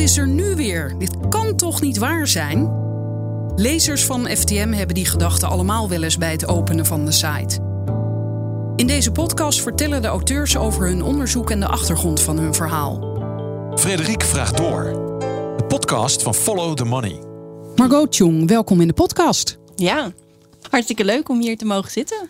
is er nu weer? Dit kan toch niet waar zijn? Lezers van FTM hebben die gedachten allemaal wel eens bij het openen van de site. In deze podcast vertellen de auteurs over hun onderzoek en de achtergrond van hun verhaal. Frederik vraagt door. De podcast van Follow the Money. Margot Tjong, welkom in de podcast. Ja, hartstikke leuk om hier te mogen zitten.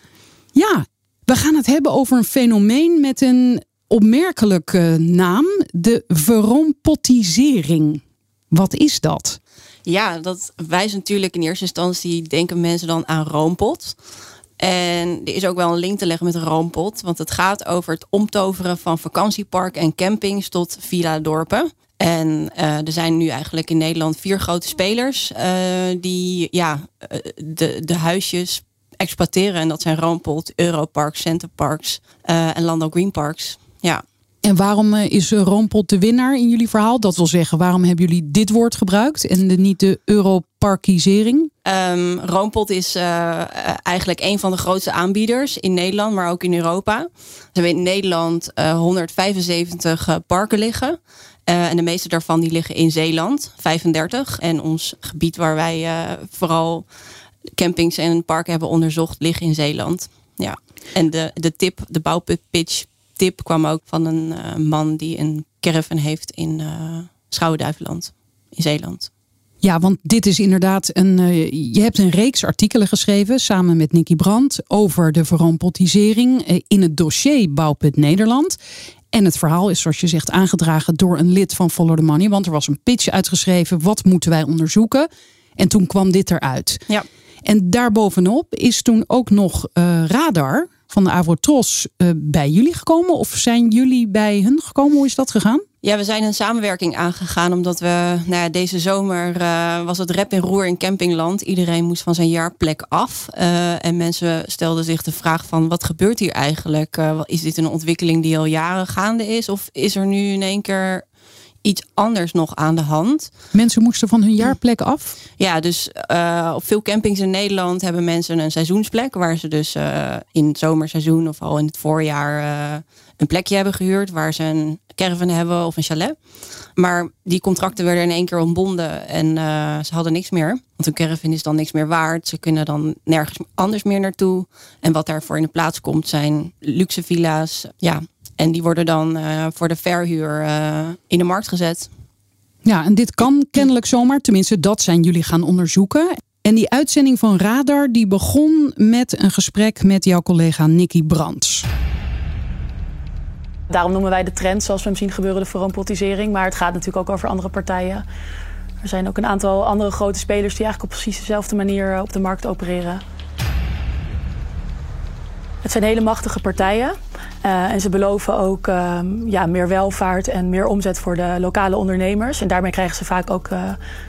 Ja, we gaan het hebben over een fenomeen met een opmerkelijke naam: de verrompotisering. Wat is dat? Ja, dat wijst natuurlijk in eerste instantie, denken mensen dan aan roompot. En er is ook wel een link te leggen met een roompot. Want het gaat over het omtoveren van vakantiepark en campings tot villa-dorpen. En uh, er zijn nu eigenlijk in Nederland vier grote spelers uh, die ja, uh, de, de huisjes exploiteren. En dat zijn Roompot, Europarks, Centerparks en Landau Green Parks. Ja. En waarom is Roompot de winnaar in jullie verhaal? Dat wil zeggen, waarom hebben jullie dit woord gebruikt en de, niet de Europarkisering? Um, Roompot is uh, eigenlijk een van de grootste aanbieders in Nederland, maar ook in Europa. We hebben in Nederland uh, 175 parken liggen. En de meeste daarvan die liggen in Zeeland, 35. En ons gebied waar wij vooral campings en parken hebben onderzocht, liggen in Zeeland. Ja. En de, de tip, de bouwpitch tip kwam ook van een uh, man die een caravan heeft in Schouwen-Duiveland, in Zeeland. Ja, want dit is inderdaad een. Uh, je hebt een reeks artikelen geschreven samen met Nicky Brandt over de verrompotisering uh, in het dossier Bouwput Nederland. En het verhaal is, zoals je zegt, aangedragen door een lid van Follow the Money. Want er was een pitch uitgeschreven. Wat moeten wij onderzoeken? En toen kwam dit eruit. Ja. En daarbovenop is toen ook nog uh, Radar van de Avrotros uh, bij jullie gekomen? Of zijn jullie bij hun gekomen? Hoe is dat gegaan? Ja, we zijn een samenwerking aangegaan omdat we nou ja, deze zomer uh, was het rep in roer in campingland. Iedereen moest van zijn jaarplek af. Uh, en mensen stelden zich de vraag van wat gebeurt hier eigenlijk? Is dit een ontwikkeling die al jaren gaande is? Of is er nu in één keer iets anders nog aan de hand. Mensen moesten van hun jaarplek af? Ja, dus uh, op veel campings in Nederland hebben mensen een seizoensplek. Waar ze dus uh, in het zomerseizoen of al in het voorjaar uh, een plekje hebben gehuurd. Waar ze een caravan hebben of een chalet. Maar die contracten werden in één keer ontbonden en ze hadden niks meer. Want een caravan is dan niks meer waard. Ze kunnen dan nergens anders meer naartoe. En wat daarvoor in de plaats komt zijn luxe villa's. Ja, en die worden dan uh, voor de verhuur uh, in de markt gezet. Ja, en dit kan kennelijk zomaar. Tenminste, dat zijn jullie gaan onderzoeken. En die uitzending van Radar die begon met een gesprek met jouw collega Nicky Brands. Daarom noemen wij de trend zoals we hem zien gebeuren de verrompotisering. Maar het gaat natuurlijk ook over andere partijen. Er zijn ook een aantal andere grote spelers die eigenlijk op precies dezelfde manier op de markt opereren. Het zijn hele machtige partijen. Uh, en ze beloven ook uh, ja, meer welvaart en meer omzet voor de lokale ondernemers. En daarmee krijgen ze vaak ook uh,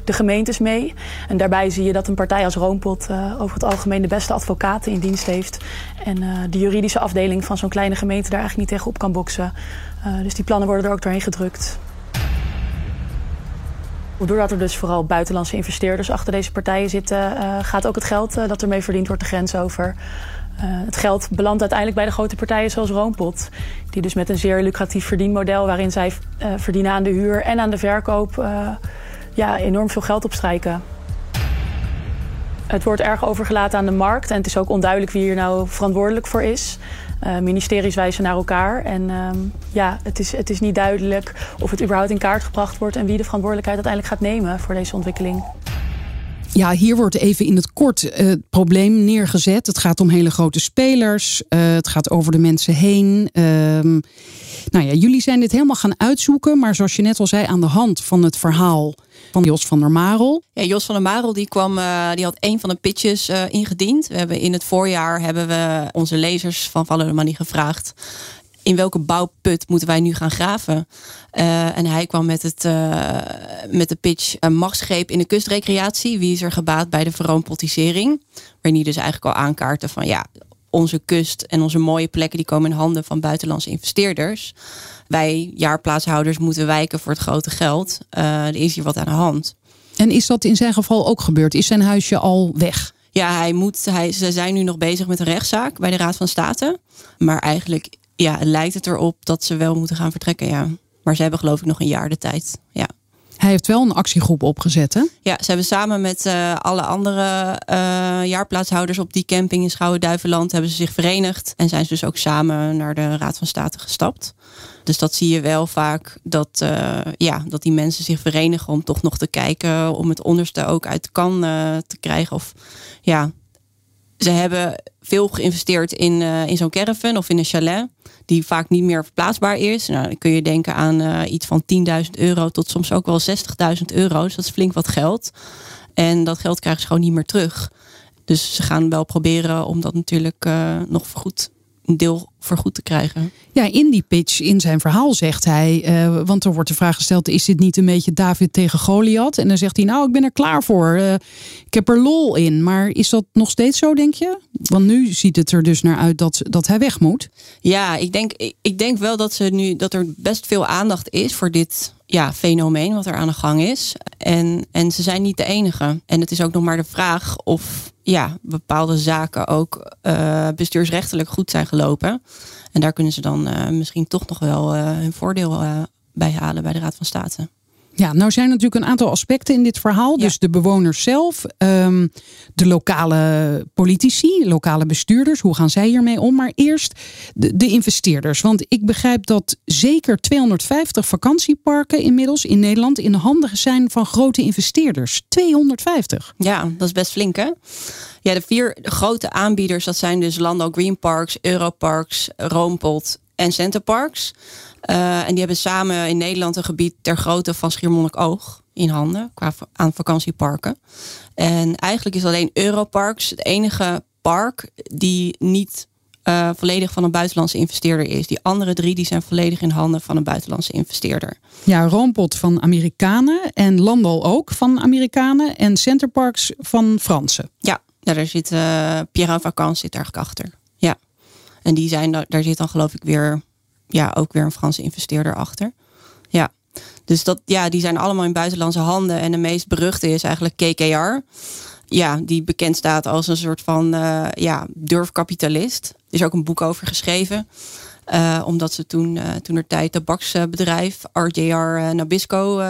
de gemeentes mee. En daarbij zie je dat een partij als Roompot over het algemeen de beste advocaten in dienst heeft. En de juridische afdeling van zo'n kleine gemeente daar eigenlijk niet tegenop kan boksen. dus die plannen worden er ook doorheen gedrukt. Doordat er dus vooral buitenlandse investeerders achter deze partijen zitten, gaat ook het geld dat ermee verdiend wordt de grens over. Uh, het geld belandt uiteindelijk bij de grote partijen zoals Roompot. Die dus met een zeer lucratief verdienmodel... waarin zij uh, verdienen aan de huur en aan de verkoop... Uh, ja, enorm veel geld opstrijken. Het wordt erg overgelaten aan de markt. En het is ook onduidelijk wie hier nou verantwoordelijk voor is. ministeries wijzen naar elkaar. En um, ja, het is, het is niet duidelijk of het überhaupt in kaart gebracht wordt... en wie de verantwoordelijkheid uiteindelijk gaat nemen voor deze ontwikkeling. Ja, hier wordt even in het kort uh, het probleem neergezet. Het gaat om hele grote spelers. Uh, het gaat over de mensen heen. Uh, nou ja, jullie zijn dit helemaal gaan uitzoeken. Maar zoals je net al zei, aan de hand van het verhaal van Jos van der Marel. Jos van der Marel die kwam, uh, die had een van de pitches ingediend. We hebben in het voorjaar hebben we onze lezers van Money gevraagd in welke bouwput moeten wij nu gaan graven? Uh, en hij kwam met, het, uh, met de pitch een machtsgreep in de kustrecreatie. Wie is er gebaat bij de verroompotisering? Waarin hij dus eigenlijk al aankaarten van ja, onze kust en onze mooie plekken die komen in handen van buitenlandse investeerders. Wij jaarplaatshouders moeten wijken voor het grote geld. Uh, er is hier wat aan de hand. En is dat in zijn geval ook gebeurd? Is zijn huisje al weg? Ja, hij moet, hij, ze zijn nu nog bezig met een rechtszaak bij de Raad van State. Maar eigenlijk ja, lijkt het erop dat ze wel moeten gaan vertrekken, ja. Maar ze hebben geloof ik nog een jaar de tijd, ja. Hij heeft wel een actiegroep opgezet, hè? Ja, ze hebben samen met uh, alle andere uh, jaarplaatshouders op die camping in Schouwen-Duiveland hebben ze zich verenigd en zijn ze dus ook samen naar de Raad van State gestapt. Dus dat zie je wel vaak dat, uh, ja, dat die mensen zich verenigen om toch nog te kijken om het onderste ook uit de kan te krijgen. Of ja, ze hebben veel geïnvesteerd in, in zo'n caravan of in een chalet, die vaak niet meer verplaatsbaar is. Nou, dan kun je denken aan uh, iets van 10.000 euro tot soms ook wel 60.000 euro. Dus dat is flink wat geld. En dat geld krijgen ze gewoon niet meer terug. Dus ze gaan wel proberen om dat natuurlijk uh, nog vergoed een deel vergoed te krijgen. Ja, in die pitch, in zijn verhaal zegt hij, uh, want er wordt de vraag gesteld, is dit niet een beetje David tegen Goliath? En dan zegt hij, nou, ik ben er klaar voor. Uh, ik heb er lol in. Maar is dat nog steeds zo, denk je? Want nu ziet het er dus naar uit dat, dat hij weg moet. Ja, ik denk, ik denk wel dat, ze nu, dat er best veel aandacht is voor dit ja, fenomeen wat er aan de gang is. En, en ze zijn niet de enige. En het is ook nog maar de vraag of ja, bepaalde zaken ook uh, bestuursrechtelijk goed zijn gelopen. En daar kunnen ze dan uh, misschien toch nog wel uh, hun voordeel bij halen bij de Raad van State. Ja, nou zijn er natuurlijk een aantal aspecten in dit verhaal. Ja. Dus de bewoners zelf, um, de lokale politici, lokale bestuurders. Hoe gaan zij hiermee om? Maar eerst de, de, investeerders. Want ik begrijp dat zeker 250 vakantieparken inmiddels in Nederland in de handen zijn van grote investeerders. 250. Ja, dat is best flink hè? Ja, de vier grote aanbieders, dat zijn dus Landau Green Parks, Europarks, Roompot en Centerparks. Uh, en die hebben samen in Nederland een gebied ter grootte van Schiermonnikoog in handen qua aan vakantieparken. En eigenlijk is alleen Europarks het enige park die niet uh, volledig van een buitenlandse investeerder is. Die andere drie die zijn volledig in handen van een buitenlandse investeerder. Ja, Roompot van Amerikanen en Landal ook van Amerikanen en Centerparks van Fransen. Ja, ja daar zit uh, Pierre Vacances zit daar achter. Ja, en die zijn daar zit dan geloof ik weer ja, ook weer een Franse investeerder achter. Ja, dus dat, ja, die zijn allemaal in buitenlandse handen. En de meest beruchte is eigenlijk KKR. Ja, die bekend staat als een soort van uh, ja, durfkapitalist. Er is ook een boek over geschreven. Uh, omdat ze toen, uh, toen er tijd tabaksbedrijf RJR Nabisco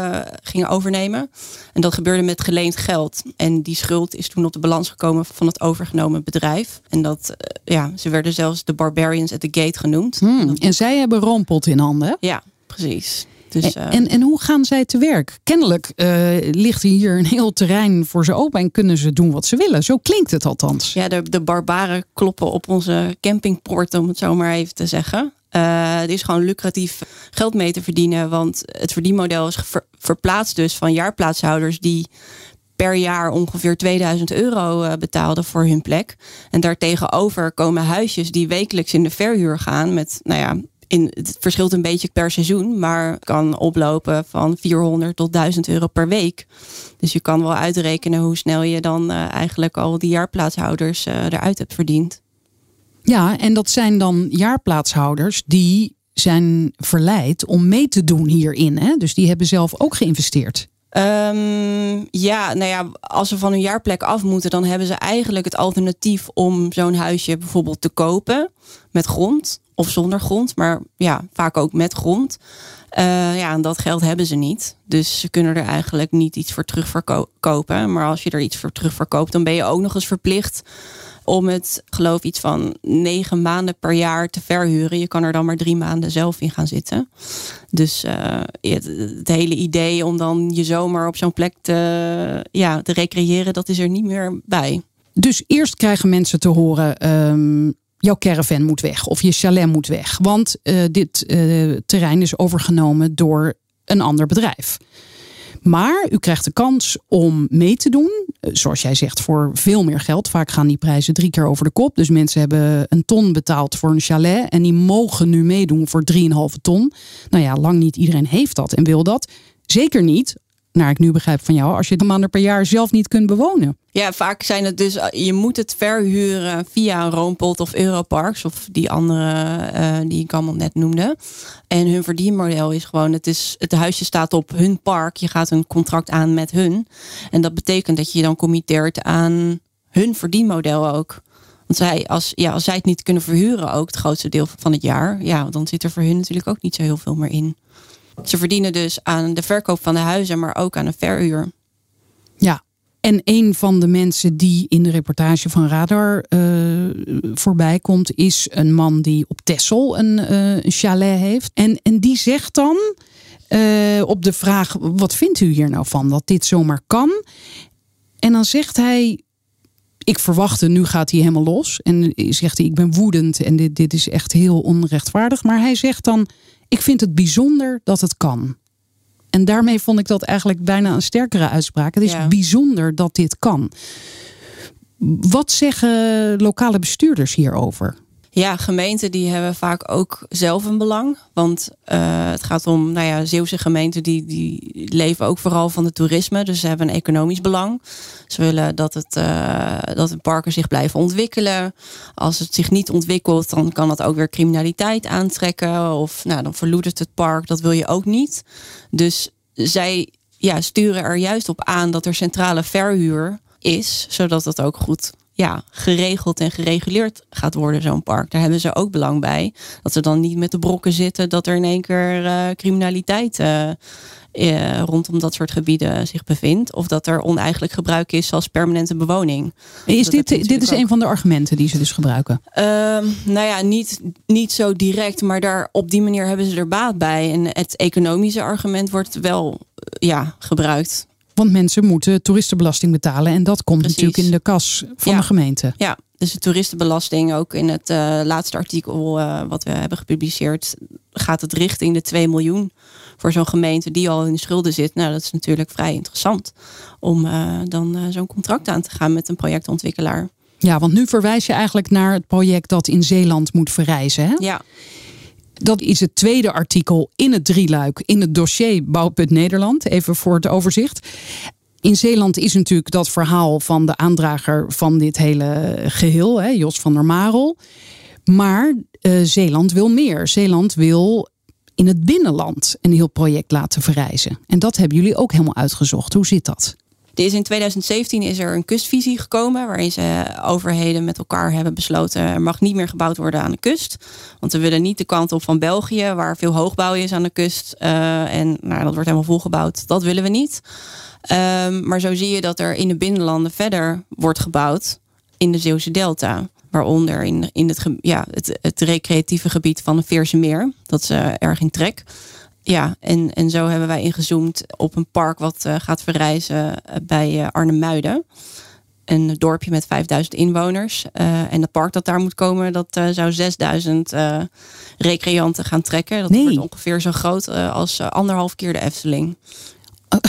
gingen overnemen. En dat gebeurde met geleend geld. En die schuld is toen op de balans gekomen van het overgenomen bedrijf. En dat, ja, ze werden zelfs de Barbarians at the Gate genoemd. Hmm, en zij hebben roompot in handen. Ja, precies. Dus, uh... en, en hoe gaan zij te werk? Kennelijk uh, ligt hier een heel terrein voor ze open en kunnen ze doen wat ze willen. Zo klinkt het althans. Ja, de, de barbaren kloppen op onze campingpoort, om het zo maar even te zeggen. Uh, het is gewoon lucratief geld mee te verdienen, want het verdienmodel is ver, verplaatst dus van jaarplaatshouders die per jaar ongeveer 2000 euro betaalden voor hun plek. En daartegenover komen huisjes die wekelijks in de verhuur gaan met, nou ja, in, het verschilt een beetje per seizoen, maar kan oplopen van 400 tot 1000 euro per week. Dus je kan wel uitrekenen hoe snel je dan uh, eigenlijk al die jaarplaatshouders uh, eruit hebt verdiend. Ja, en dat zijn dan jaarplaatshouders die zijn verleid om mee te doen hierin. Hè? Dus die hebben zelf ook geïnvesteerd. Um, ja, nou ja, als ze van hun jaarplek af moeten, dan hebben ze eigenlijk het alternatief om zo'n huisje bijvoorbeeld te kopen met grond of zonder grond, maar ja, vaak ook met grond. Uh, ja, en dat geld hebben ze niet. Dus ze kunnen er eigenlijk niet iets voor terugverkopen. Maar als je er iets voor terugverkoopt, dan ben je ook nog eens verplicht om het, geloof iets van negen maanden per jaar te verhuren. Je kan er dan maar drie maanden zelf in gaan zitten. Dus uh, het, hele idee om dan je zomer op zo'n plek te, ja, te recreëren, dat is er niet meer bij. Dus eerst krijgen mensen te horen. Um, jouw caravan moet weg of je chalet moet weg. Want uh, dit uh, terrein is overgenomen door een ander bedrijf. Maar u krijgt de kans om mee te doen. Zoals jij zegt, voor veel meer geld. Vaak gaan die prijzen drie keer over de kop. Dus mensen hebben een ton betaald voor een chalet. En die mogen nu meedoen voor 3,5 ton. Nou ja, lang niet iedereen heeft dat en wil dat. Zeker niet naar ik nu begrijp van jou, als je de maanden per jaar zelf niet kunt bewonen. Ja, vaak zijn het dus, je moet het verhuren via Roompot of Europarks of die andere uh, die ik allemaal net noemde. En hun verdienmodel is gewoon, het, is, het huisje staat op hun park, je gaat een contract aan met hun. En dat betekent dat je je dan committeert aan hun verdienmodel ook. Want zij, als, ja, als zij het niet kunnen verhuren ook het grootste deel van het jaar, ja, dan zit er voor hun natuurlijk ook niet zo heel veel meer in. Ze verdienen dus aan de verkoop van de huizen, maar ook aan een verhuur. Ja, en een van de mensen die in de reportage van Radar uh, voorbij komt, is een man die op Texel een, uh, een chalet heeft. En, en die zegt dan uh, op de vraag: wat vindt u hier nou van dat dit zomaar kan? En dan zegt hij. Ik verwachtte, nu gaat hij helemaal los. En zegt hij, ik ben woedend en dit, dit is echt heel onrechtvaardig. Maar hij zegt dan, ik vind het bijzonder dat het kan. En daarmee vond ik dat eigenlijk bijna een sterkere uitspraak. Het is bijzonder dat dit kan. Wat zeggen lokale bestuurders hierover? Ja, gemeenten die hebben vaak ook zelf een belang. Want uh, het gaat om, nou ja, Zeeuwse gemeenten die, die leven ook vooral van het toerisme. Dus ze hebben een economisch belang. Ze willen dat, het, uh, dat de parken zich blijven ontwikkelen. Als het zich niet ontwikkelt, dan kan dat ook weer criminaliteit aantrekken. Of nou, dan verloedert het park. Dat wil je ook niet. Dus zij ja, sturen er juist op aan dat er centrale verhuur is. Zodat het ook goed ja, geregeld en gereguleerd gaat worden, zo'n park. Daar hebben ze ook belang bij. Dat ze dan niet met de brokken zitten dat er in één keer uh, criminaliteit uh, rondom dat soort gebieden zich bevindt. Of dat er oneigenlijk gebruik is als permanente bewoning. Is dit, dit is een van de argumenten die ze dus gebruiken? Uh, nou ja, niet, niet zo direct, maar daar, op die manier hebben ze er baat bij. En het economische argument wordt wel ja, gebruikt. Want mensen moeten toeristenbelasting betalen. En dat komt natuurlijk in de kas van de gemeente. Ja, dus de toeristenbelasting, ook in het uh, laatste artikel uh, wat we hebben gepubliceerd, gaat het richting de 2 miljoen voor zo'n gemeente die al in de schulden zit. Nou, dat is natuurlijk vrij interessant om uh, dan zo'n contract aan te gaan met een projectontwikkelaar. Ja, want nu verwijs je eigenlijk naar het project dat in Zeeland moet verrijzen. Hè? Ja. Dat is het tweede artikel in het drieluik in het dossier Bouwput Nederland. Even voor het overzicht. In Zeeland is natuurlijk dat verhaal van de aandrager van dit hele geheel, hè, Jos van der Marel. Maar uh, Zeeland wil meer. Zeeland wil in het binnenland een heel project laten verrijzen. En dat hebben jullie ook helemaal uitgezocht. Hoe zit dat? Er is in 2017 is er een kustvisie gekomen waarin ze overheden met elkaar hebben besloten er mag niet meer gebouwd worden aan de kust. Want we willen niet de kant op van België waar veel hoogbouw is aan de kust uh, en nou, dat wordt helemaal volgebouwd. Dat willen we niet. Um, maar zo zie je dat er in de binnenlanden verder wordt gebouwd in de Zeeuwse delta. Waaronder in, in het, ja, het, recreatieve gebied van de Veerse Meer. Dat is uh, erg in trek. Ja, en, en zo hebben wij ingezoomd op een park wat uh, gaat verrijzen eh, bij uh, Arnhem-Muiden. Een dorpje met 5000 inwoners. En het park dat daar moet komen, dat zou 6000 recreanten gaan trekken. Dat nee. wordt ongeveer zo groot als anderhalf keer de Efteling.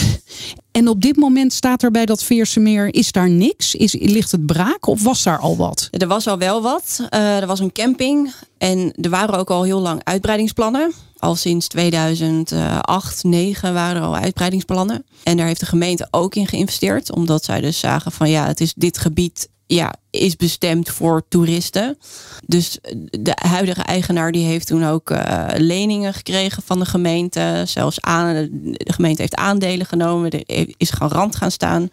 En op dit moment staat er bij dat Veerse meer, is daar niks? Is, ligt het braak of was daar al wat? Er was al wel wat. Uh, er was een camping en er waren ook al heel lang uitbreidingsplannen. Al sinds 2008, 2009 waren er al uitbreidingsplannen. En daar heeft de gemeente ook in geïnvesteerd. Omdat zij dus zagen van ja, het is dit gebied ja, is bestemd voor toeristen. Dus de huidige eigenaar die heeft toen ook uh, leningen gekregen van de gemeente. Zelfs aan, de gemeente heeft aandelen genomen. Er is garant gaan staan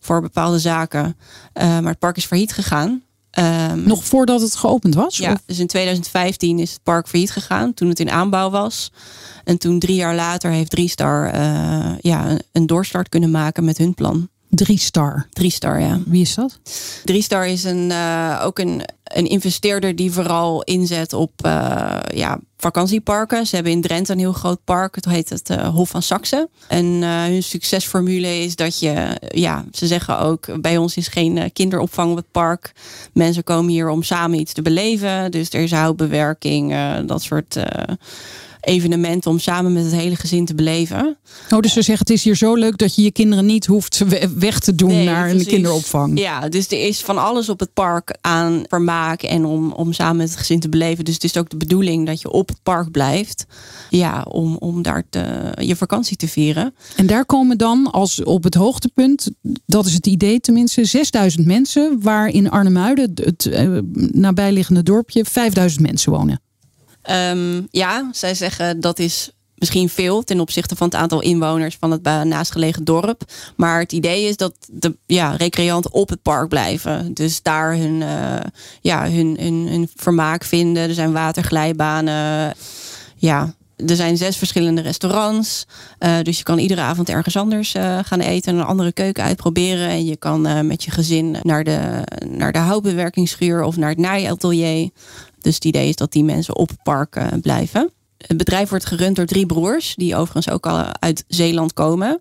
voor bepaalde zaken. Uh, maar het park is failliet gegaan. Um, Nog voordat het geopend was? Ja, of? dus in 2015 is het park failliet gegaan. Toen het in aanbouw was. En toen drie jaar later heeft Driestar uh, ja, een doorstart kunnen maken met hun plan. Drie Star. Drie Star, ja. Wie is dat? Drie Star is een, uh, ook een, een investeerder die vooral inzet op uh, ja, vakantieparken. Ze hebben in Drenthe een heel groot park. Het heet het uh, Hof van Saxe. En hun succesformule is dat je, ja, ze zeggen ook, bij ons is geen kinderopvang op het park. Mensen komen hier om samen iets te beleven. Dus er is houtbewerking, dat soort evenement om samen met het hele gezin te beleven. Oh, dus ze zeggen het is hier zo leuk dat je je kinderen niet hoeft weg te doen nee, naar precies. een kinderopvang. Ja, dus er is van alles op het park aan vermaak en om, om samen met het gezin te beleven. Dus het is ook de bedoeling dat je op het park blijft. Ja, om, om daar te, je vakantie te vieren. En daar komen dan als op het hoogtepunt, dat is het idee tenminste, 6000 mensen, waar in Arnhemuiden, het uh, nabijliggende dorpje, 5000 mensen wonen. Um, ja, zij zeggen dat is misschien veel ten opzichte van het aantal inwoners van het naastgelegen dorp. Maar het idee is dat de ja, recreanten op het park blijven. Dus daar hun, uh, ja, hun, hun, hun vermaak vinden. Er zijn waterglijbanen. Ja, er zijn zes verschillende restaurants. Uh, dus je kan iedere avond ergens anders uh, gaan eten. Een andere keuken uitproberen. En je kan uh, met je gezin naar de, naar de houtbewerkingsschuur of naar het naaiatelier. Dus het idee is dat die mensen op het park blijven. Het bedrijf wordt gerund door drie broers, die overigens ook al uit Zeeland komen.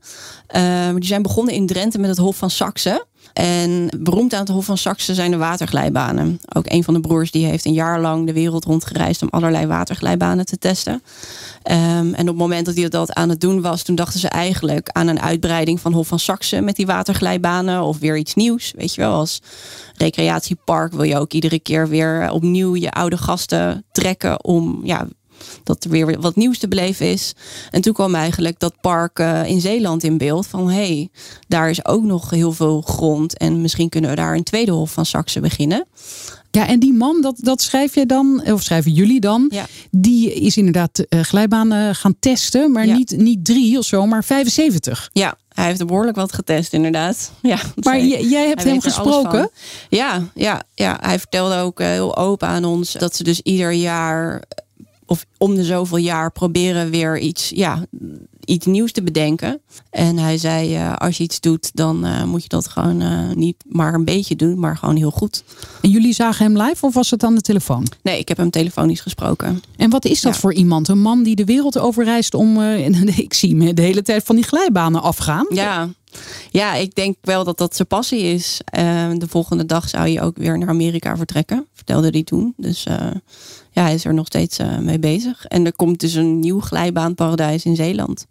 die zijn begonnen in Drenthe met het Hof van Saxe. En beroemd aan het Hof van Saxe zijn de waterglijbanen. Ook een van de broers die heeft een jaar lang de wereld rondgereisd om allerlei waterglijbanen te testen. Um, en op het moment dat hij dat aan het doen was, toen dachten ze eigenlijk aan een uitbreiding van Hof van Saxe met die waterglijbanen of weer iets nieuws. Weet je wel, als recreatiepark wil je ook iedere keer weer opnieuw je oude gasten trekken om ja, dat er weer wat nieuws te beleven is. En toen kwam eigenlijk dat park uh, in Zeeland in beeld. Van hé, hey, daar is ook nog heel veel grond. En misschien kunnen we daar een tweede hof van Saxe beginnen. Ja, en die man, dat, dat schrijf je dan, of schrijven jullie dan, ja. die is inderdaad uh, glijbanen gaan testen, maar ja. niet, niet drie of zo, maar 75. Ja, hij heeft er behoorlijk wat getest, inderdaad. Ja, maar jij hebt hem gesproken? Ja, ja, ja, hij vertelde ook heel open aan ons dat ze dus ieder jaar of om de zoveel jaar proberen weer iets, ja, iets nieuws te bedenken. En hij zei, uh, als je iets doet, dan uh, moet je dat gewoon uh, niet maar een beetje doen, maar gewoon heel goed. En jullie zagen hem live of was het aan de telefoon? Nee, ik heb hem telefonisch gesproken. En wat is dat ja. voor iemand? Een man die de wereld overreist om, ik zie me de hele tijd van die glijbanen afgaan. Ja, ja, ik denk wel dat dat zijn passie is. de volgende dag zou je ook weer naar Amerika vertrekken, vertelde hij toen. Dus ja, hij is er nog steeds uh, mee bezig. En er komt dus een nieuw glijbaanparadijs in Zeeland.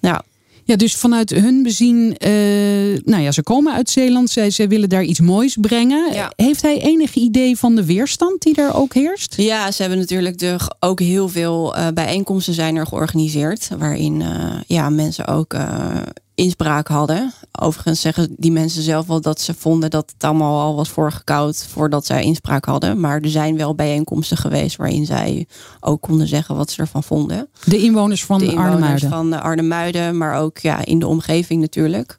Nou, ja, dus vanuit hun bezien, uh, nou ja, ze komen uit Zeeland, zij, zij willen daar iets moois brengen. Ja. Heeft hij enig idee van de weerstand die er ook heerst? Ja, ze hebben natuurlijk de, ook heel veel bijeenkomsten zijn er georganiseerd, waarin ja, mensen ook inspraak hadden. Overigens zeggen die mensen zelf wel dat ze vonden dat het allemaal al was voorgekoud voordat zij inspraak hadden. Maar er zijn wel bijeenkomsten geweest waarin zij ook konden zeggen wat ze ervan vonden. De inwoners van de inwoners Arnhemuiden. van Arnhemuiden, maar ook ja, in de omgeving natuurlijk.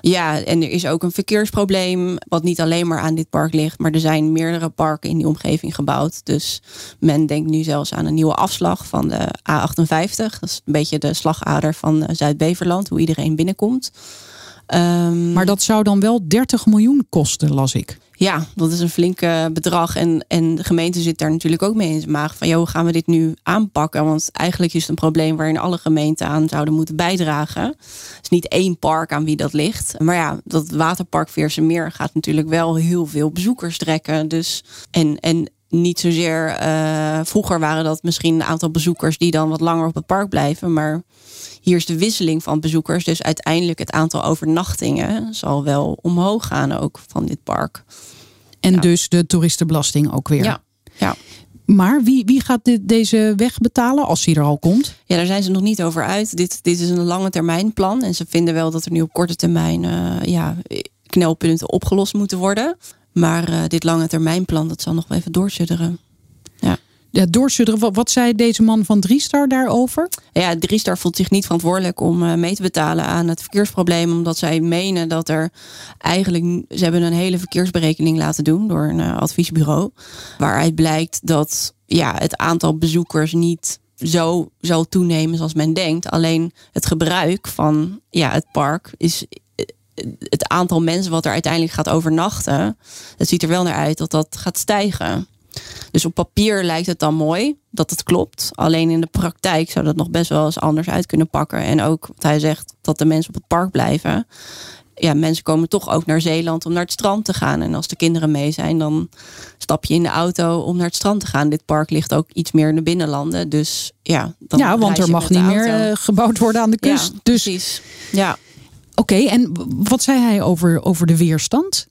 Ja, en er is ook een verkeersprobleem, wat niet alleen maar aan dit park ligt, maar er zijn meerdere parken in die omgeving gebouwd. Dus men denkt nu zelfs aan een nieuwe afslag van de A58. Dat is een beetje de slagader van eh, Zuid-Beverland, hoe iedereen binnenkomt. Um, maar dat zou dan wel 30 miljoen kosten, las ik. Ja, dat is een flink bedrag. En, en de gemeente zit daar natuurlijk ook mee in zijn maag. Van, joh, hoe gaan we dit nu aanpakken? Want eigenlijk is het een probleem waarin alle gemeenten aan zouden moeten bijdragen. Het is niet één park aan wie dat ligt. Maar ja, dat waterpark Meer gaat natuurlijk wel heel veel bezoekers trekken. Dus, en, en niet zozeer. Uh, vroeger waren dat misschien een aantal bezoekers die dan wat langer op het park blijven. Maar hier is de wisseling van bezoekers. Dus uiteindelijk het aantal overnachtingen zal wel omhoog gaan ook van dit park. En dus de toeristenbelasting ook weer. Ja. ja. Maar wie, wie gaat dit, deze weg betalen als hij er al komt? Ja, daar zijn ze nog niet over uit. Dit, dit is een lange termijn plan. En ze vinden wel dat er nu op korte termijn uh, ja, knelpunten opgelost moeten worden. Maar uh, dit lange termijnplan, dat zal nog wel even doorsudderen. Ja. Ja, doorsudderen. Wat, wat zei deze man van Driestar daarover? Ja, Driestar voelt zich niet verantwoordelijk om uh, mee te betalen aan het verkeersprobleem. Omdat zij menen dat er eigenlijk. Ze hebben een hele verkeersberekening laten doen door een uh, adviesbureau. Waaruit blijkt dat ja, het aantal bezoekers niet zo zal toenemen zoals men denkt. Alleen het gebruik van ja, het park is het aantal mensen wat er uiteindelijk gaat overnachten, het ziet er wel naar uit dat dat gaat stijgen. Dus op papier lijkt het dan mooi dat het klopt. Alleen in de praktijk zou dat nog best wel eens anders uit kunnen pakken. En ook wat hij zegt, dat de mensen op het park blijven. Ja, mensen komen toch ook naar Zeeland om naar het strand te gaan. En als de kinderen mee zijn, dan stap je in de auto om naar het strand te gaan. Dit park ligt ook iets meer in de binnenlanden. Dus ja, dan ja want er mag niet meer eh, gebouwd worden aan de kust. Ja, dus precies. Ja. Oké, en wat zei hij over, over de weerstand?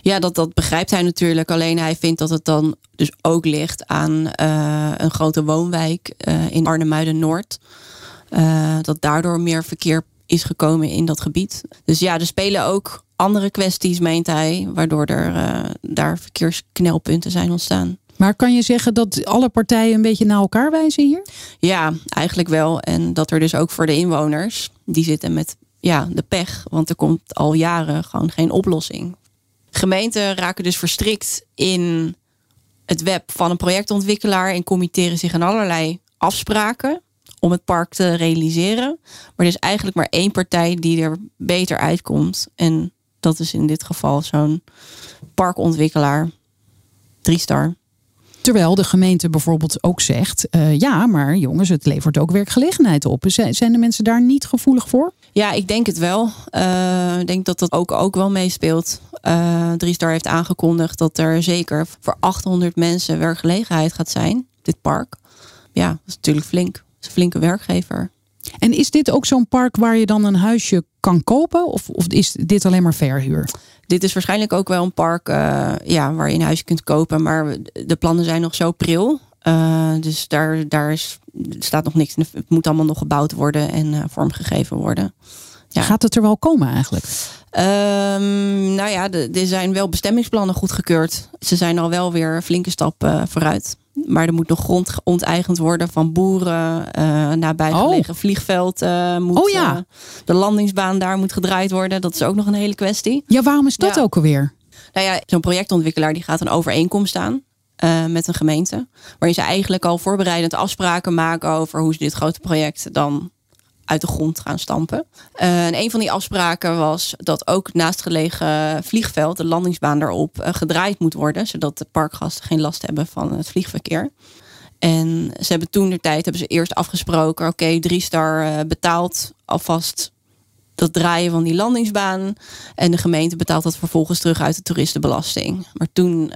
Ja, dat, dat begrijpt hij natuurlijk. Alleen hij vindt dat het dan dus ook ligt aan uh, een grote woonwijk uh, in Arnhemuiden-Noord. Uh, dat daardoor meer verkeer is gekomen in dat gebied. Dus ja, er spelen ook andere kwesties, meent hij, waardoor er daar verkeersknelpunten zijn ontstaan. Maar kan je zeggen dat alle partijen een beetje naar elkaar wijzen hier? Ja, eigenlijk wel. En dat er dus ook voor de inwoners, die zitten met ja, de pech. Want er komt al jaren gewoon geen oplossing. Gemeenten raken dus verstrikt in het web van een projectontwikkelaar en committeren zich aan allerlei afspraken om het park te realiseren. Maar er is eigenlijk maar één partij die er beter uitkomt. En dat is in dit geval zo'n parkontwikkelaar. Drie star. Terwijl de gemeente bijvoorbeeld ook zegt: uh, ja, maar jongens, het levert ook werkgelegenheid op. Zijn de mensen daar niet gevoelig voor? Ja, ik denk het wel. Uh, ik denk dat dat ook, ook wel meespeelt. Uh, Driestar heeft aangekondigd dat er zeker voor 800 mensen werkgelegenheid gaat zijn, dit park. Ja, dat is natuurlijk flink. Dat is een flinke werkgever. En is dit ook zo'n park waar je dan een huisje kan kopen? Of, of is dit alleen maar verhuur? Dit is waarschijnlijk ook wel een park uh, ja, waar je een huisje kunt kopen. Maar de plannen zijn nog zo pril. Uh, dus daar, daar is, staat nog niks. Het moet allemaal nog gebouwd worden en uh, vormgegeven worden. Ja. Gaat het er wel komen eigenlijk? Um, nou ja, er zijn wel bestemmingsplannen goedgekeurd. Ze zijn al wel weer een flinke stap uh, vooruit. Maar er moet nog grond onteigend worden van boeren. Uh, nabij gelegen oh. vliegveld uh, moet. Oh ja. de landingsbaan daar moet gedraaid worden. Dat is ook nog een hele kwestie. Ja, waarom is dat ja. ook alweer? Nou ja, zo'n projectontwikkelaar die gaat een overeenkomst aan. Uh, met een gemeente. Waarin ze eigenlijk al voorbereidend afspraken maken over hoe ze dit grote project dan uit de grond gaan stampen. Uh, en een van die afspraken was dat ook naastgelegen vliegveld, de landingsbaan daarop, uh, gedraaid moet worden. Zodat de parkgasten geen last hebben van het vliegverkeer. En ze hebben toen de tijd hebben ze eerst afgesproken: oké, okay, drie star uh, betaalt alvast dat draaien van die landingsbaan. En de gemeente betaalt dat vervolgens terug uit de toeristenbelasting. Maar toen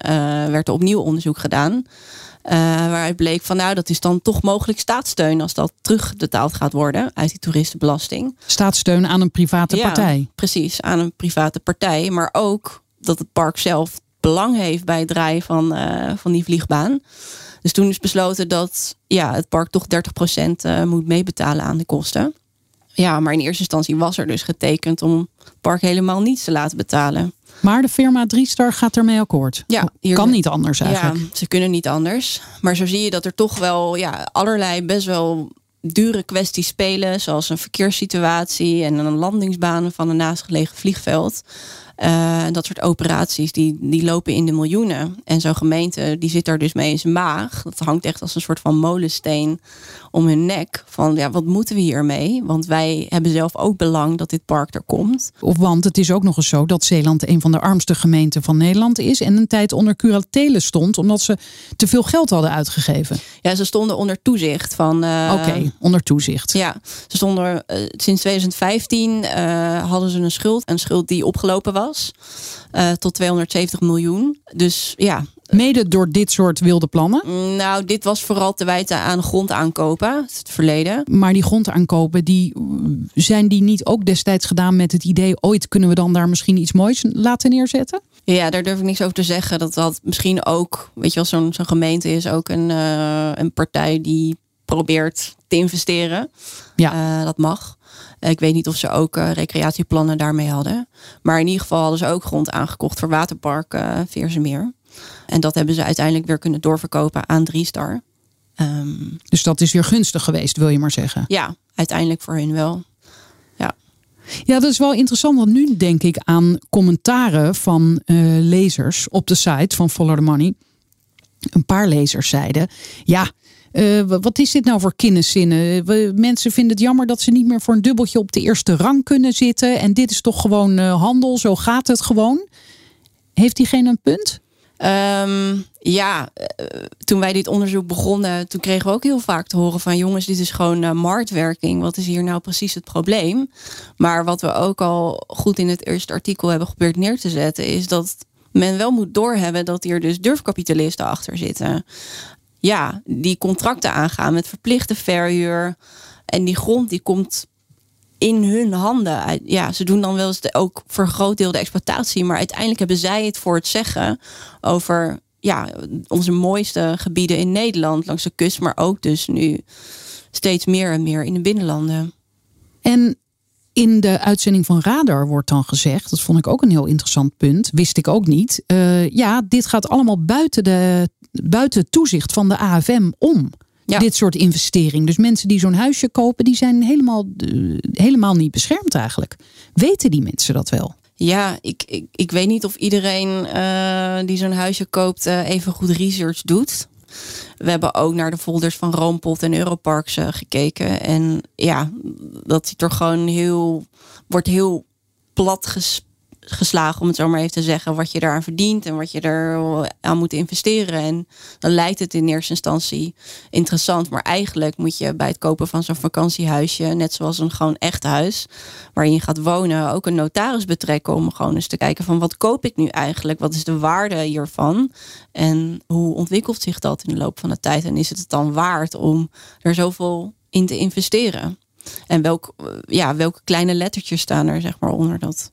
werd er opnieuw onderzoek gedaan. Uh, waaruit bleek van nou, dat is dan toch mogelijk staatssteun als dat terugbetaald gaat worden uit die toeristenbelasting. Staatssteun aan een private ja, partij. Precies, aan een private partij. Maar ook dat het park zelf belang heeft bij het draaien van, uh, van die vliegbaan. Dus toen is besloten dat ja, het park toch 30% uh, moet meebetalen aan de kosten. Ja, maar in eerste instantie was er dus getekend om het park helemaal niets te laten betalen. Maar de firma Driestar gaat ermee akkoord. Ja, hier, kan niet anders eigenlijk. Ja, ze kunnen niet anders. Maar zo zie je dat er toch wel ja, allerlei best wel dure kwesties spelen. Zoals een verkeerssituatie en een landingsbaan van een naastgelegen vliegveld. Uh, dat soort operaties die, die lopen in de miljoenen. En zo'n gemeente die zit daar dus mee in zijn maag. Dat hangt echt als een soort van molensteen om hun nek. Van ja, wat moeten we hiermee? Want wij hebben zelf ook belang dat dit park er komt. Of want het is ook nog eens zo dat Zeeland een van de armste gemeenten van Nederland is. En een tijd onder curatele stond omdat ze te veel geld hadden uitgegeven. Ja, ze stonden onder toezicht van. Uh, Oké, okay, onder toezicht. Ja, ze stonden uh, sinds 2015 hadden ze een schuld. Een schuld die opgelopen was. Uh, tot 270 miljoen. Dus ja. Mede door dit soort wilde plannen? Nou, dit was vooral te wijten aan grondaankopen, het verleden. Maar die grondaankopen, die, zijn die niet ook destijds gedaan met het idee... ooit kunnen we dan daar misschien iets moois laten neerzetten? Ja, daar durf ik niks over te zeggen. Dat dat misschien ook, weet je wel, zo'n zo'n gemeente is ook een, uh, een partij die probeert te investeren. Ja. Uh, dat mag. Ik weet niet of ze ook uh, recreatieplannen daarmee hadden. Maar in ieder geval hadden ze ook grond aangekocht voor waterpark uh, Veersemeer. En dat hebben ze uiteindelijk weer kunnen doorverkopen aan Driestar. Um, dus dat is weer gunstig geweest, wil je maar zeggen? Ja, uiteindelijk voor hun wel. Ja. Ja, dat is wel interessant. Want nu denk ik aan commentaren van uh, lezers op de site van Follow the Money. Een paar lezers zeiden: Ja, uh, wat is dit nou voor kinderzinnen? Mensen vinden het jammer dat ze niet meer voor een dubbeltje op de eerste rang kunnen zitten. En dit is toch gewoon uh, handel, zo gaat het gewoon. Heeft diegene een punt? Um, ja, toen wij dit onderzoek begonnen, toen kregen we ook heel vaak te horen van jongens, dit is gewoon marktwerking. Wat is hier nou precies het probleem? Maar wat we ook al goed in het eerste artikel hebben geprobeerd neer te zetten, is dat men wel moet doorhebben dat hier dus durfkapitalisten achter zitten ja, die contracten aangaan met verplichte verhuur. En die grond die komt in hun handen. Ja, ze doen dan wel eens de, ook voor groot deel de exploitatie. Maar uiteindelijk hebben zij het voor het zeggen over ja, onze mooiste gebieden in Nederland. Langs de kust, maar ook dus nu steeds meer en meer in de binnenlanden. En in de uitzending van Radar wordt dan gezegd, dat vond ik ook een heel interessant punt, wist ik ook niet. Uh, ja, dit gaat allemaal buiten, de, buiten toezicht van de AFM om. Ja. Dit soort investering. Dus mensen die zo'n huisje kopen, die zijn helemaal, uh, helemaal niet beschermd eigenlijk. Weten die mensen dat wel? Ja, ik, ik, ik weet niet of iedereen uh, die zo'n huisje koopt even goed research doet. We hebben ook naar de folders van Roompot en Europarks gekeken. En ja, dat ziet er gewoon heel, wordt heel plat gespeeld geslagen, om het zo maar even te zeggen, wat je daaraan verdient en wat je er aan moet investeren. En dan lijkt het in eerste instantie interessant, maar eigenlijk moet je bij het kopen van zo'n vakantiehuisje, net zoals een gewoon echt huis, waarin je gaat wonen, ook een notaris betrekken om gewoon eens te kijken van wat koop ik nu eigenlijk, wat is de waarde hiervan en hoe ontwikkelt zich dat in de loop van de tijd en is het het dan waard om er zoveel in te investeren? En welk, ja, welke kleine lettertjes staan er zeg maar onder dat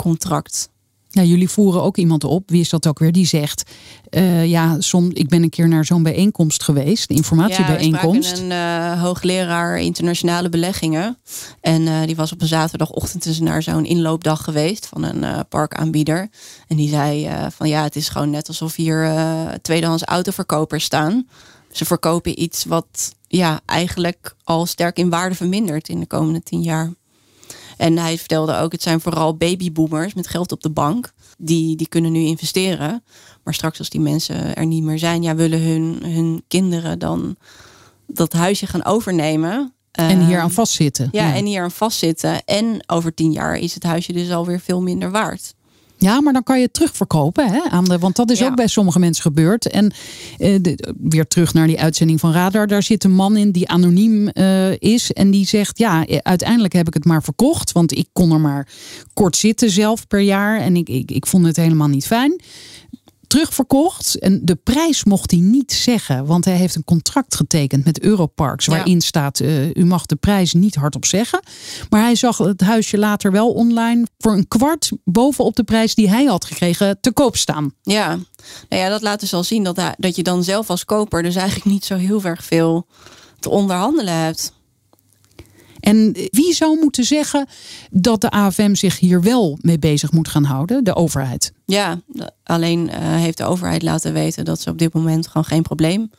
contract. Jullie voeren ook iemand op, wie is dat ook weer, die zegt: uh, Ja, som, ik ben een keer naar zo'n bijeenkomst geweest, informatiebijeenkomst. Ja, een uh, hoogleraar internationale beleggingen. En uh, die was op een zaterdagochtend dus naar zo'n inloopdag geweest van een parkaanbieder. En die zei: van ja, het is gewoon net alsof hier tweedehands autoverkopers staan. Ze verkopen iets wat ja, eigenlijk al sterk in waarde vermindert in de komende tien jaar. En hij vertelde ook, het zijn vooral babyboomers met geld op de bank. Die, die kunnen nu investeren. Maar straks als die mensen er niet meer zijn, ja, willen hun, hun kinderen dan dat huisje gaan overnemen. En hier aan vastzitten. Ja, ja, en hier aan vastzitten. En over tien jaar is het huisje dus alweer veel minder waard. Ja, maar dan kan je het terugverkopen. Hè, aan de, want dat is ook bij sommige mensen gebeurd. En eh, weer terug naar die uitzending van Radar. Daar zit een man in die anoniem uh, is. En die zegt, ja, uiteindelijk heb ik het maar verkocht. Want ik kon er maar kort zitten zelf per jaar. En ik, ik, ik vond het helemaal niet fijn terugverkocht. En de prijs mocht hij niet zeggen, want hij heeft een contract getekend met Europarks. Waarin staat: uh, u mag de prijs niet hardop zeggen. Maar hij zag het huisje later wel online voor een kwart bovenop de prijs die hij had gekregen te koop staan. Ja, nou ja dat laat dus al zien dat, dat je dan zelf als koper dus eigenlijk niet zo heel erg veel te onderhandelen hebt. En wie zou moeten zeggen dat de AFM zich hier wel mee bezig moet gaan houden? De overheid. Ja, alleen uh, heeft de overheid laten weten dat ze op dit moment gewoon geen probleem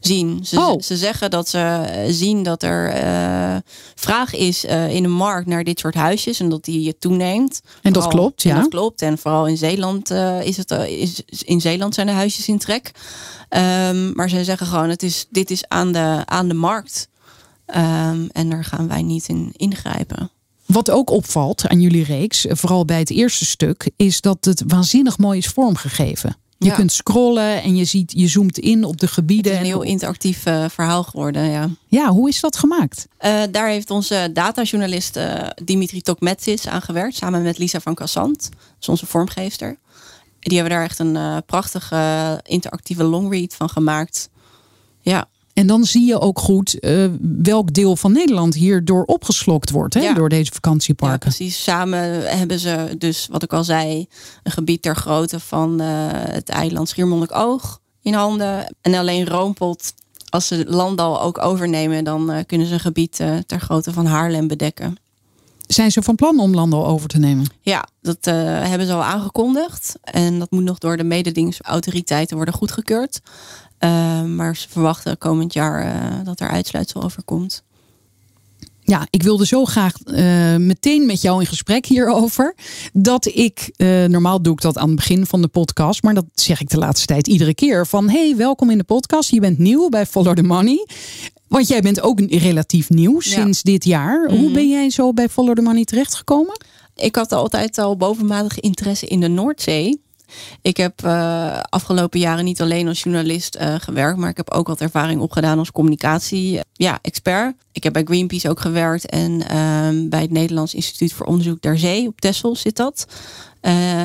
zien. Ze, oh. ze zeggen dat ze eh, zien dat er uh, vraag is uh, in de markt naar dit soort huisjes en dat die toeneemt. En dat klopt, ja. En dat klopt. En vooral in Zeeland is het is, in Zeeland zijn de huisjes in trek. Um, maar ze zeggen gewoon, het is, dit is aan de, aan de markt. Um, en daar gaan wij niet in ingrijpen. Wat ook opvalt aan jullie reeks, vooral bij het eerste stuk, is dat het waanzinnig mooi is vormgegeven. Je kunt scrollen en je ziet, je zoomt in op de gebieden. Het is een heel interactief uh, verhaal geworden. Ja. ja, hoe is dat gemaakt? Uh, daar heeft onze datajournalist uh, Dimitri Tokmetsis aan gewerkt, samen met Lisa van Cassant, dat onze vormgeefster. Die hebben daar echt een prachtige interactieve longread van gemaakt. Ja. En dan zie je ook goed uh, welk deel van Nederland hierdoor opgeslokt wordt, hè, ja. door deze vakantieparken. Ja, precies. Samen hebben ze dus, wat ik al zei, een gebied ter grootte van uh, het eiland Schiermonnikoog in handen. En alleen Roompot, als ze Landal ook overnemen, dan uh, kunnen ze een gebied ter grootte van Haarlem bedekken. Zijn ze van plan om Landal over te nemen? Ja, dat hebben ze al aangekondigd. En dat moet nog door de mededingingsautoriteiten worden goedgekeurd. Uh, maar ze verwachten komend jaar uh, dat er uitsluitsel over komt. Ja, ik wilde zo graag uh, meteen met jou in gesprek hierover. Dat ik, normaal doe ik dat aan het begin van de podcast, maar dat zeg ik de laatste tijd iedere keer. Van hey, welkom in de podcast. Je bent nieuw bij Follow the Money. Want jij bent ook relatief nieuw sinds dit jaar. Hoe mhm. ben jij zo bij Follow the Money terechtgekomen? Ik had altijd al bovenmatige interesse in de Noordzee. Ik heb uh, afgelopen jaren niet alleen als journalist uh, gewerkt, maar ik heb ook wat ervaring opgedaan als communicatie ja, expert. Ik heb bij Greenpeace ook gewerkt en uh, bij het Nederlands Instituut voor Onderzoek der Zee op Texel zit dat.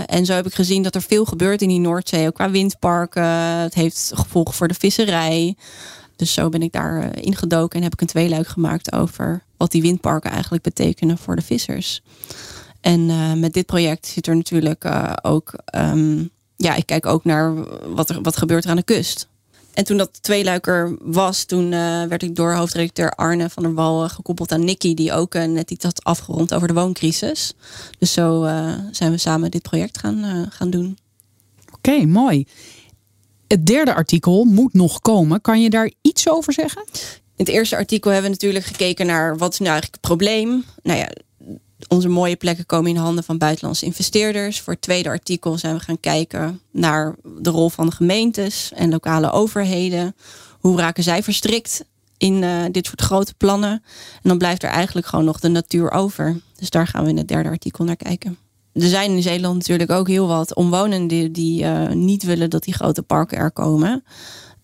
En zo heb ik gezien dat er veel gebeurt in die Noordzee, ook qua windparken. Het heeft gevolgen voor de visserij. Dus zo ben ik daar ingedoken en heb ik een tweeluik gemaakt over wat die windparken eigenlijk betekenen voor de vissers. En uh, met dit project zit er natuurlijk uh, ook. Um, ja, ik kijk ook naar wat er wat gebeurt er aan de kust. En toen dat tweeluiker was, toen uh, werd ik door hoofdredacteur Arne van der Wal gekoppeld aan Nicky, die ook net iets had afgerond over de wooncrisis. Dus zo zijn we samen dit project gaan, gaan doen. Oké, okay, mooi. Het derde artikel moet nog komen. Kan je daar iets over zeggen? In het eerste artikel hebben we natuurlijk gekeken naar wat is nou eigenlijk het probleem. Nou ja, Onze mooie plekken komen in handen van buitenlandse investeerders. Voor het tweede artikel zijn we gaan kijken naar de rol van de gemeentes en lokale overheden. Hoe raken zij verstrikt in uh, dit soort grote plannen? En dan blijft er eigenlijk gewoon nog de natuur over. Dus daar gaan we in het derde artikel naar kijken. Er zijn in Zeeland natuurlijk ook heel wat omwonenden die uh, niet willen dat die grote parken er komen.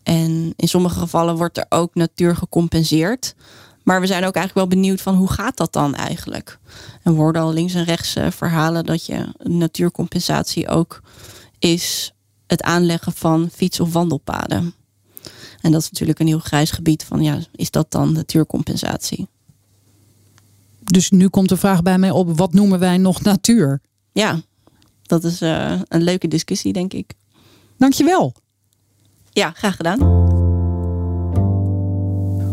En in sommige gevallen wordt er ook natuur gecompenseerd. Maar we zijn ook eigenlijk wel benieuwd van hoe gaat dat dan eigenlijk? En we hoorden al links en rechts uh, verhalen dat je natuurcompensatie ook is het aanleggen van fiets- of wandelpaden. En dat is natuurlijk een heel grijs gebied van ja, is dat dan natuurcompensatie? Dus nu komt de vraag bij mij op, wat noemen wij nog natuur? Ja, dat is uh, een leuke discussie, denk ik. Dankjewel. Ja, graag gedaan.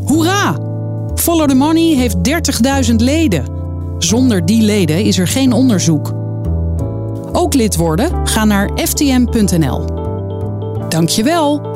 Hoera! Follow the Money heeft 30.000 leden. Zonder die leden is er geen onderzoek. Ook lid worden? Ga naar ftm.nl. Dankjewel.